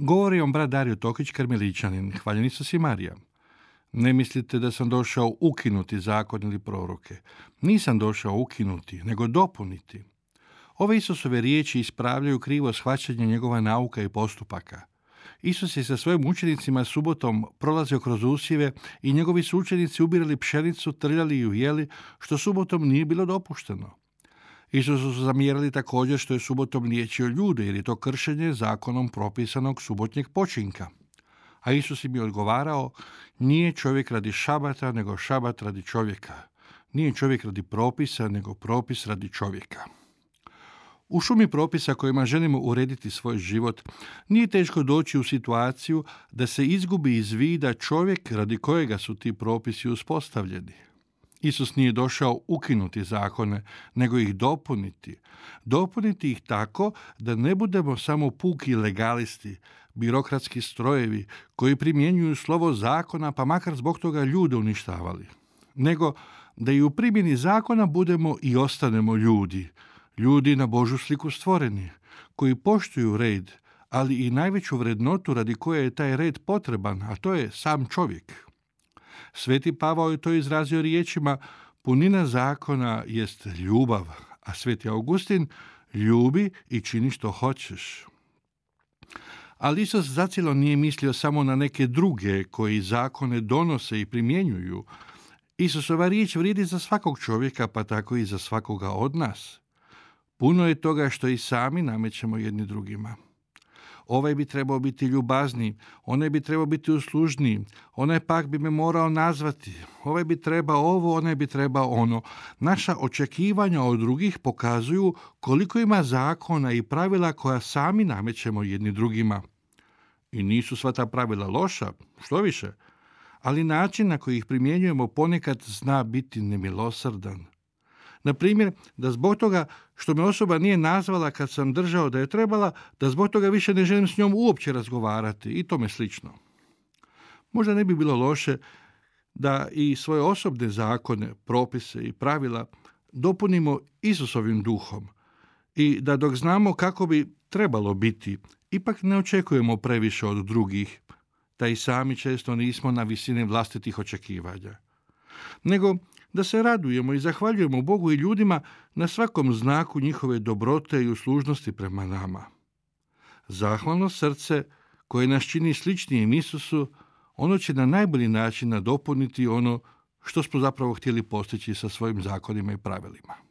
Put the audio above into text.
Govori on brat Dario Tokić, karmeličanin, hvaljeni si Marija. Ne mislite da sam došao ukinuti zakon ili proroke. Nisam došao ukinuti, nego dopuniti. Ove Isusove riječi ispravljaju krivo shvaćanje njegova nauka i postupaka. Isus je sa svojim učenicima subotom prolazio kroz usjeve i njegovi su učenici ubirali pšenicu, trljali i ujeli, što subotom nije bilo dopušteno. Isusu su zamjerili također što je subotom liječio ljude, jer je to kršenje zakonom propisanog subotnjeg počinka. A Isus im je odgovarao, nije čovjek radi šabata, nego šabat radi čovjeka. Nije čovjek radi propisa, nego propis radi čovjeka. U šumi propisa kojima želimo urediti svoj život, nije teško doći u situaciju da se izgubi iz vida čovjek radi kojega su ti propisi uspostavljeni. Isus nije došao ukinuti zakone, nego ih dopuniti. Dopuniti ih tako da ne budemo samo puki legalisti, birokratski strojevi koji primjenjuju slovo zakona pa makar zbog toga ljude uništavali. Nego da i u primjeni zakona budemo i ostanemo ljudi, ljudi na Božu sliku stvoreni, koji poštuju red, ali i najveću vrednotu radi koje je taj red potreban, a to je sam čovjek. Sveti Pavao je to izrazio riječima punina zakona jest ljubav, a Sveti Augustin ljubi i čini što hoćeš. Ali Isus zacijelo nije mislio samo na neke druge koji zakone donose i primjenjuju. Isusova riječ vrijedi za svakog čovjeka, pa tako i za svakoga od nas. Puno je toga što i sami namećemo jedni drugima ovaj bi trebao biti ljubazniji, onaj bi trebao biti uslužniji, onaj pak bi me morao nazvati, ovaj bi trebao ovo, onaj bi trebao ono. Naša očekivanja od drugih pokazuju koliko ima zakona i pravila koja sami namećemo jedni drugima. I nisu sva ta pravila loša, što više, ali način na koji ih primjenjujemo ponekad zna biti nemilosrdan. Na primjer, da zbog toga što me osoba nije nazvala kad sam držao da je trebala, da zbog toga više ne želim s njom uopće razgovarati i tome slično. Možda ne bi bilo loše da i svoje osobne zakone, propise i pravila dopunimo Isusovim duhom i da dok znamo kako bi trebalo biti, ipak ne očekujemo previše od drugih, da i sami često nismo na visini vlastitih očekivanja. Nego da se radujemo i zahvaljujemo Bogu i ljudima na svakom znaku njihove dobrote i uslužnosti prema nama. Zahvalno srce koje nas čini sličnijim Isusu, ono će na najbolji način nadopuniti ono što smo zapravo htjeli postići sa svojim zakonima i pravilima.